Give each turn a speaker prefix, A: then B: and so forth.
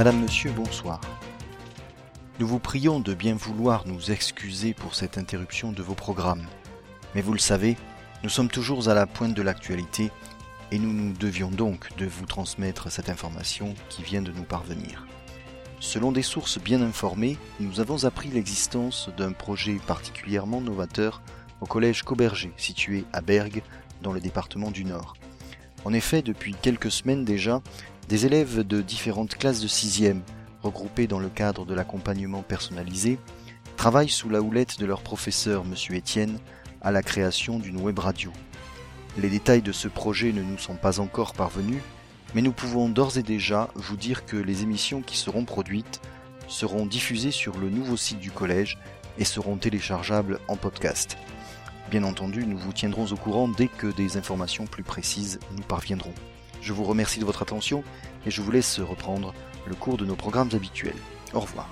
A: Madame, Monsieur, bonsoir. Nous vous prions de bien vouloir nous excuser pour cette interruption de vos programmes. Mais vous le savez, nous sommes toujours à la pointe de l'actualité et nous nous devions donc de vous transmettre cette information qui vient de nous parvenir. Selon des sources bien informées, nous avons appris l'existence d'un projet particulièrement novateur au collège Cauberger, situé à Bergue, dans le département du Nord. En effet, depuis quelques semaines déjà, des élèves de différentes classes de 6e, regroupés dans le cadre de l'accompagnement personnalisé, travaillent sous la houlette de leur professeur, M. Étienne, à la création d'une web radio. Les détails de ce projet ne nous sont pas encore parvenus, mais nous pouvons d'ores et déjà vous dire que les émissions qui seront produites seront diffusées sur le nouveau site du collège et seront téléchargeables en podcast. Bien entendu, nous vous tiendrons au courant dès que des informations plus précises nous parviendront. Je vous remercie de votre attention et je vous laisse reprendre le cours de nos programmes habituels. Au revoir.